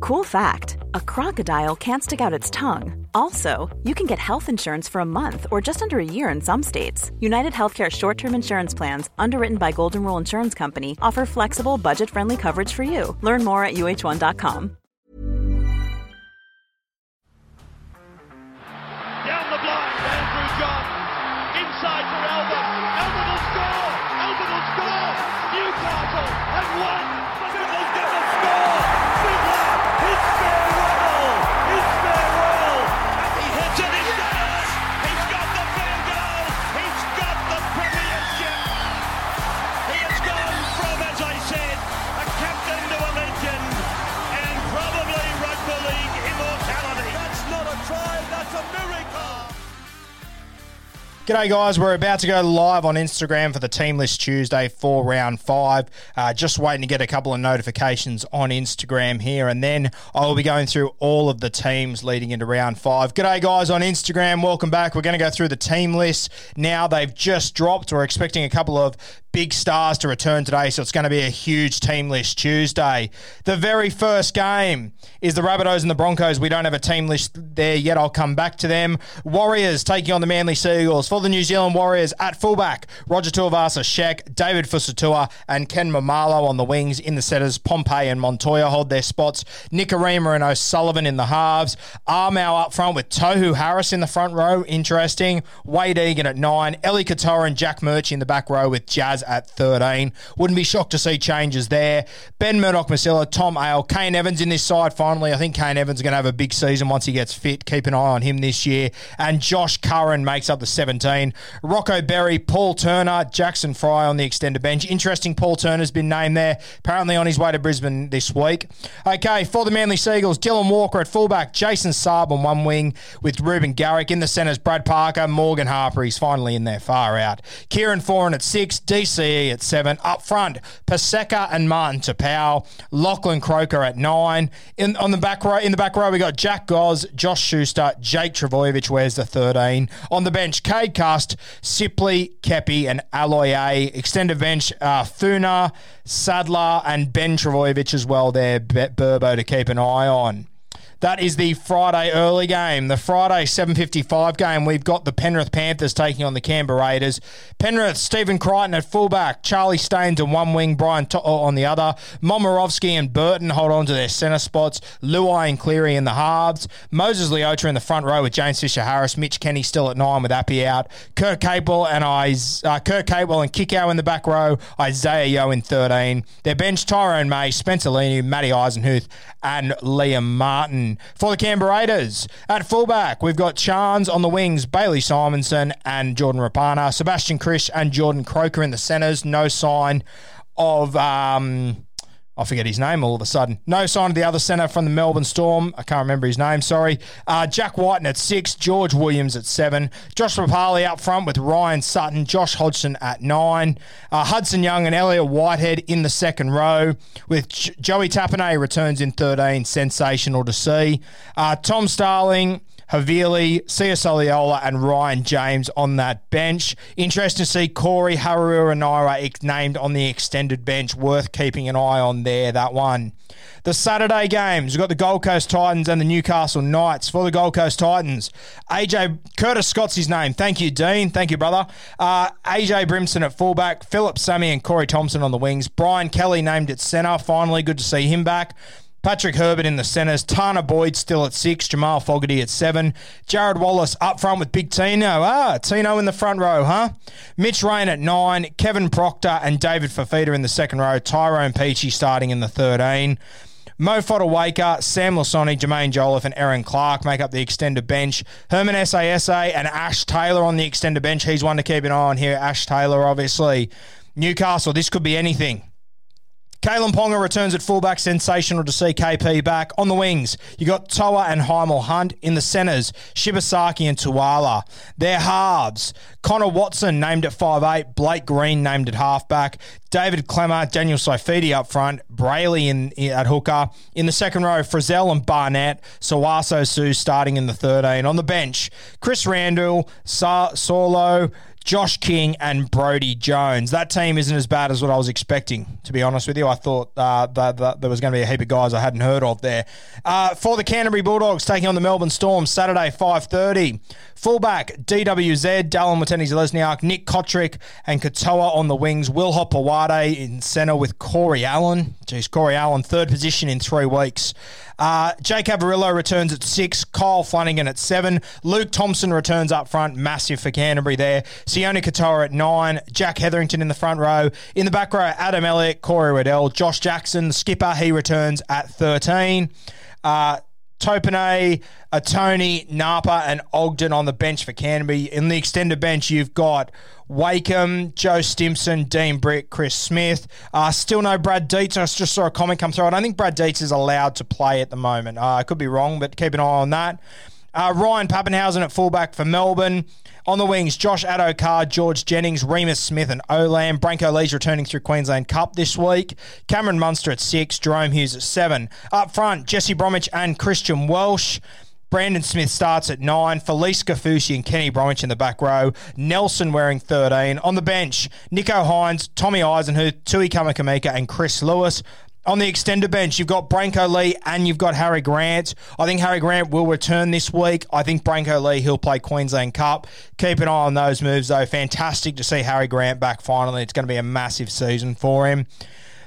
Cool fact a crocodile can't stick out its tongue. Also, you can get health insurance for a month or just under a year in some states. United Healthcare short term insurance plans, underwritten by Golden Rule Insurance Company, offer flexible, budget friendly coverage for you. Learn more at uh1.com. Down the blind, Andrew Johns. Inside for Albert. Albert will score. Albert will score. Newcastle have won. G'day, guys. We're about to go live on Instagram for the Team List Tuesday for round five. Uh, just waiting to get a couple of notifications on Instagram here, and then I will be going through all of the teams leading into round five. G'day, guys, on Instagram. Welcome back. We're going to go through the team list now. They've just dropped. We're expecting a couple of big stars to return today, so it's going to be a huge team list Tuesday. The very first game is the Rabbitohs and the Broncos. We don't have a team list there yet. I'll come back to them. Warriors taking on the Manly Sea Eagles. For the New Zealand Warriors at fullback, Roger Tuivasa Sheck, David Fusitu'a, and Ken Maumalo on the wings. In the setters, Pompey and Montoya hold their spots. Nikorima and O'Sullivan in the halves. Armour up front with Tohu Harris in the front row. Interesting. Wade Egan at nine. Ellie Katoa and Jack Murchie in the back row with Jazz at 13. Wouldn't be shocked to see changes there. Ben Murdoch Masila, Tom Ale, Kane Evans in this side finally. I think Kane Evans is going to have a big season once he gets fit. Keep an eye on him this year. And Josh Curran makes up the 17. Rocco Berry, Paul Turner, Jackson Frei on the extended bench. Interesting, Paul Turner's been named there. Apparently on his way to Brisbane this week. Okay, for the Manly Sea Eagles, Dylan Walker at fullback, Jason Saab on one wing with Reuben Garrick. In the centres, Brad Parker, Morgan Harper. He's finally in there, far out. Kieran Foran at six, DCE at seven. Up front, Paseka and Martin Taupau. Lachlan Croker at nine. In on the back row, in the back row, we got Jack Goz, Josh Schuster, Jake Trbojevic wears the 13. On the bench, Cade Cust, Sipley, Keppie, and Aloiai. Extended bench, uh, Thuna, Sadler, and Ben Trbojevic as well there, Burbo to keep an eye on. That is the Friday early game. The Friday 7.55 game, we've got the Penrith Panthers taking on the Canberra Raiders. Penrith, Stephen Crichton at fullback, Charlie Staines on one wing, Brian To'o on the other. Momirovski and Burton hold on to their centre spots. Luai and Cleary in the halves. Moses Leota in the front row with James Fisher-Harris. Mitch Kenny still at nine with Appy out. Kurt Capewell and I, uh, Capewell and Kikau in the back row. Isaah Yeo in 13. Their bench, Tyrone May, Spencer Leniu, Matty Eisenhuth, and Liam Martin. For the Canberra Raiders, at fullback, we've got Chance on the wings, Bailey Simonson and Jordan Rapana, Sebastian Kris and Jordan Croker in the centres. No sign of. Um, I forget his name all of a sudden. No sign of the other centre from the Melbourne Storm. I can't remember his name, sorry. Uh, Jack Wighton at six, George Williams at seven, Josh Papalii up front with Ryan Sutton, Josh Hodgson at nine, uh, Hudson Young and Elliot Whitehead in the second row, with J- Joey Tapine returns in 13. Sensational to see. Uh, Tom Starling. Havili, Sia Soliola, and Ryan James on that bench. Interesting to see Corey Harawira-Naera named on the extended bench. Worth keeping an eye on there, that one. The Saturday games, we've got the Gold Coast Titans and the Newcastle Knights. For the Gold Coast Titans, AJ Curtis Scott's his name. Thank you, Dean. Thank you, brother. Uh, AJ Brimson at fullback, Philip Sami and Corey Thompson on the wings. Brian Kelly named at centre. Finally, good to see him back. Patrick Herbert in the centres, Tanah Boyd still at six, Jamal Fogarty at seven, Jarrod Wallace up front with Big Tino. Ah, Tino in the front row, huh? Mitch Rein at nine, Kevin Proctor and David Fifita in the second row, Tyrone Peachey starting in the 13. Mo Fotuaika, Sam Lisone, Jaimin Jolliffe, and Erin Clark make up the extended bench. Herman SASA and Ash Taylor on the extended bench. He's one to keep an eye on here. Ash Taylor, obviously. Newcastle, this could be anything. Kalyn Ponga returns at fullback. Sensational to see KP back. On the wings, you got Toa and Hymel Hunt. In the centres, Shibasaki and Tuala. Their halves, Connor Watson named at 5'8", Blake Green named at halfback, David Klemmer, Daniel Saifiti up front, Brailey in, in, at hooker. In the second row, Frizell and Barnett, Sauaso Sue starting in the 13. On the bench, Chris Randall, Sa- Solo, Josh King and Brody Jones. That team isn't as bad as what I was expecting, to be honest with you. I thought uh, that, that there was going to be a heap of guys I hadn't heard of there. Uh, for the Canterbury Bulldogs, taking on the Melbourne Storm, Saturday, 5.30. Fullback, DWZ, Dallin Watene-Zelezniak, Nick Cotric and Katoa on the wings. Will Hopoate in centre with Corey Allen. Jeez, Corey Allen, third position in three weeks. Uh, Jake Averillo returns at six. Kyle Flanagan at seven. Luke Thompson returns up front. Massive for Canterbury there. Sione Katoa at nine. Jack Hetherington in the front row. In the back row, Adam Elliott, Corey Waddell. Josh Jackson, the skipper, he returns at 13. Uh, Topane, a Tony, Napa, and Ogden on the bench for Canterbury. In the extended bench, you've got Wakeham, Joe Stimson, Dean Brick, Chris Smith. Uh, still no Brad Dietz. I just saw a comment come through. I don't think Brad Dietz is allowed to play at the moment. Uh, I could be wrong, but keep an eye on that. Uh, Ryan Papenhuyzen at fullback for Melbourne. On the wings, Josh Addo-Carr, George Jennings, Reimis Smith, and Olam. Brenko Lee's returning through Queensland Cup this week. Cameron Munster at six, Jahrome Hughes at seven. Up front, Jesse Bromwich and Christian Welch. Brandon Smith starts at nine. Felise Kaufusi and Kenny Bromwich in the back row. Nelson wearing 13. On the bench, Nicho Hynes, Tommy Eisenhuth, Tui Kamikamica, and Chris Lewis. On the extended bench, you've got Brenko Lee and you've got Harry Grant. I think Harry Grant will return this week. I think Brenko Lee, he'll play Queensland Cup. Keep an eye on those moves, though. Fantastic to see Harry Grant back finally. It's going to be a massive season for him.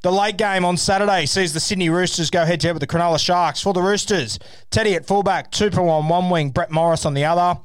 The late game on Saturday sees the Sydney Roosters go head to head with the Cronulla Sharks. For the Roosters, Teddy at fullback, Tupou on one wing, Brett Morris on the other.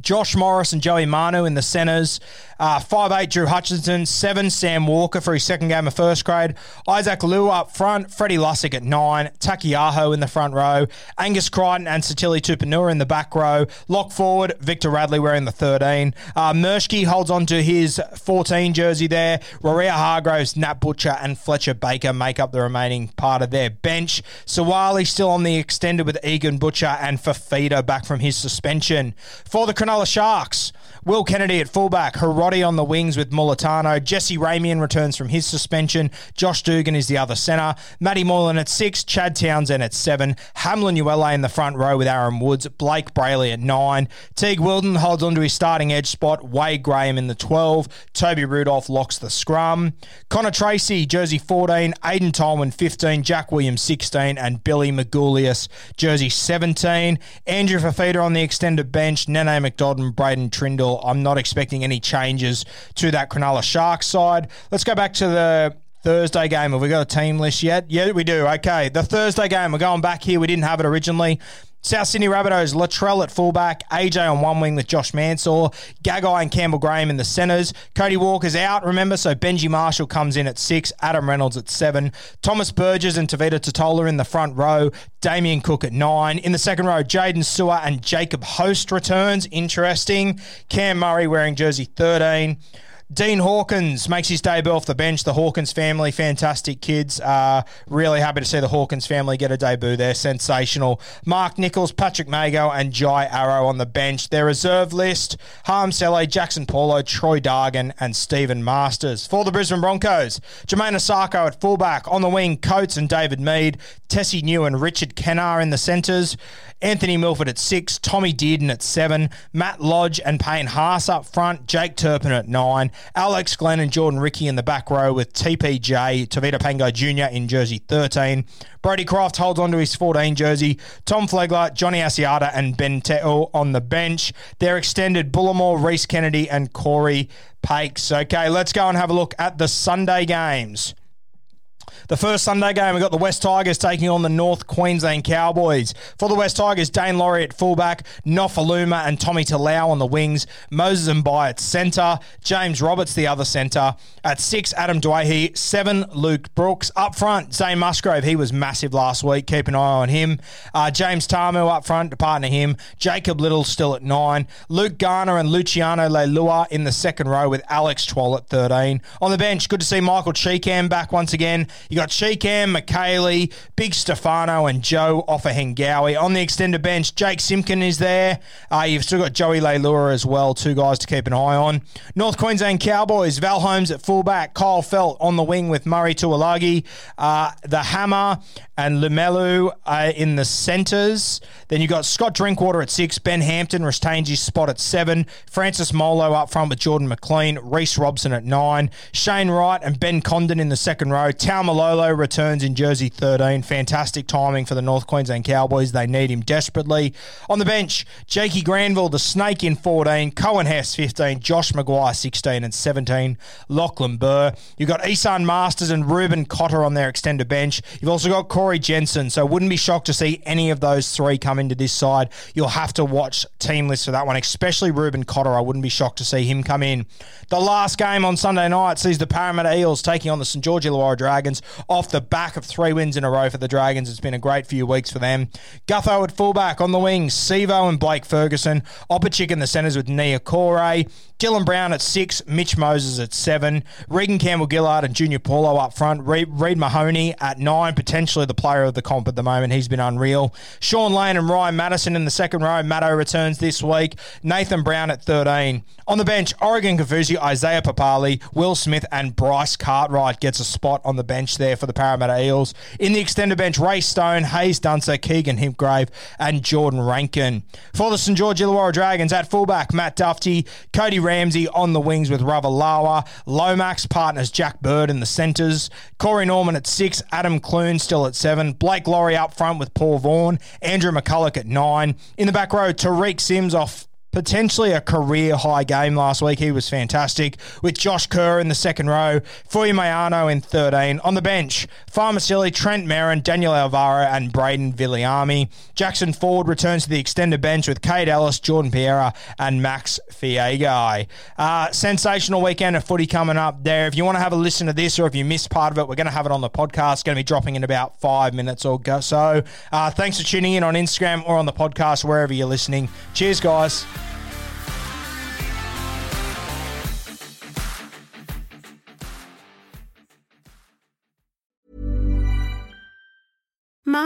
Josh Morris and Joey Manu in the centres. Uh, five eight Drew Hutchinson. Seven Sam Walker for his second game of first grade. Isaac Liu up front. Freddie Lussick at nine. Taukeiaho in the front row. Angus Crichton and Sitili Tupouniua in the back row. Lock forward. Victor Radley wearing the 13. Uh, Merschke holds on to his 14 jersey there. Roria Hargroves, Nat Butcher and Fletcher Baker make up the remaining part of their bench. Sawali still on the extended with Egan Butcher and Fafita back from his suspension. For the Cronulla Sharks, Will Kennedy at fullback, Hiroti on the wings with Mulitalo, Jesse Ramien returns from his suspension, Josh Dugan is the other centre, Matty Moylan at six, Chad Townsend at seven, Hamlin Uele in the front row with Aaron Woods, Blake Brailey at nine, Teague Wilton holds onto his starting edge spot, Wade Graham in the 12, Toby Rudolph locks the scrum, Connor Tracey, jersey 14, Aiden Tolman 15, Jack Williams 16, and Billy Magoulias, jersey 17, Andrew Fifita on the extended bench, Nene McDonald and Braydon Trindall. I'm not expecting any changes to that Cronulla Sharks side. Let's go back to the Thursday game. Have we got a team list yet? Yeah, we do. Okay. The Thursday game, we're going back here. We didn't have it originally. South Sydney Rabbitohs, Latrell at fullback, AJ on one wing with Josh Mansour, Gagai and Campbell Graham in the centres. Cody Walker's out, remember, so Benji Marshall comes in at six, Adam Reynolds at seven, Thomas Burgess and Tevita Tatola in the front row, Damien Cook at nine. In the second row, Jaden Sewer and Jacob Host returns. Interesting. Cam Murray wearing jersey 13. Dean Hawkins makes his debut off the bench. The Hawkins family, fantastic kids. Uh, really happy to see the Hawkins family get a debut there. Sensational. Mark Nicholls, Patrick Mago, and Jai Arrow on the bench. Their reserve list Hame Sele, Jackson Paulo, Troy Dargan, and Stephen Masters. For the Brisbane Broncos, Jamayne Isaako at fullback. On the wing, Coates and David Mead. Tesi Niu and Richard Kennar in the centres. Anthony Milford at six. Tommy Dearden at seven. Matt Lodge and Payne Haas up front. Jake Turpin at nine. Alex Glenn and Jordan Riki in the back row with TPJ, Tevita Pangai Jr. in jersey 13. Brodie Croft holds on to his 14 jersey. Tom Flegler, Johnny Asiata, and Ben Teo on the bench. They're extended Bullimore, Reese Kennedy, and Cory Paix. Okay, let's go and have a look at the Sunday games. The first Sunday game, we've got the West Tigers taking on the North Queensland Cowboys. For the West Tigers, Daine Laurie at fullback, Nofoaluma and Tommy Talau on the wings, Moses and By at centre, James Roberts the other centre. At six, Adam Doueihi, seven, Luke Brooks. Up front, Zane Musgrove, he was massive last week. Keep an eye on him. Uh, James Tamou up front to partner him. Jacob Liddle still at nine. Luke Garner and Luciano Leilua in the second row with Alex Twal at 13. On the bench, good to see Michael Chee-Kam back once again. You got Chee-Kam, McKaylee, Big Stefano, and Joe Ofahengaue. On the extended bench, Jake Simpkin is there. Uh, you've still got Joey Leilua as well, two guys to keep an eye on. North Queensland Cowboys, Val Holmes at fullback, Kyle Feldt on the wing with Murray Taulagi, uh, the Hammer and Lumelu uh, in the centres. Then you've got Scott Drinkwater at six, Ben Hampton retains his spot at seven, Francis Molo up front with Jordan McLean, Reece Robson at nine, Shane Wright and Ben Condon in the second row. Taumalolo returns in jersey 13. Fantastic timing for the North Queensland Cowboys. They need him desperately. On the bench, Jakey Granville, the Snake in 14, Coen Hess 15, Josh McGuire 16 and 17, Lachlan Burr. You've got Esan Marsters and Reuben Cotter on their extended bench. You've also got Corey Jensen, so wouldn't be shocked to see any of those three come into this side. You'll have to watch team lists for that one, especially Reuben Cotter. I wouldn't be shocked to see him come in. The last game on Sunday night sees the Parramatta Eels taking on the St George Illawarra Dragons off the back of three wins in a row for the Dragons. It's been a great few weeks for them. Gutho at fullback on the wings, Sevo and Blake Ferguson. Opacic in the centres with Nia Corey. Dylan Brown at six, Mitch Moses at seven, Reagan Campbell Gillard and Junior Paulo up front, Reed, Reed Mahoney at nine, potentially the player of the comp at the moment. He's been unreal. Sean Lane and Ryan Matterson in the second row. Matto returns this week. Nathan Brown at 13. On the bench, Oregon Kaufusi, Isaiah Papali, Will Smith, and Bryce Cartwright gets a spot on the bench there for the Parramatta Eels. In the extended bench, Ray Stone, Haze Dunster, Keegan Hipgrave, and Jordan Rankin. For the St George Illawarra Dragons, at fullback, Matt Dufty, Cody Ramsey on the wings with Ravalawa, Lomax partners Jack Bird in the centres, Corey Norman at six, Adam Clune still at seven, Blake Lawrie up front with Paul Vaughan, Andrew McCullough at nine. In the back row, Tariq Sims off potentially a career high game last week. He was fantastic with Josh Kerr in the second row, Fuy Mayano in 13. On the bench, Farmasilli, Trent Merrin, Daniel Alvaro, and Braden Villiami. Jackson Ford returns to the extended bench with Kate Ellis, Jordan Pereira, and Max Feagai. Uh, sensational weekend of footy coming up there. If you want to have a listen to this or if you missed part of it, we're going to have it on the podcast. It's going to be dropping in about five minutes or so. Uh, thanks for tuning in on Instagram or on the podcast, wherever you're listening. Cheers, guys.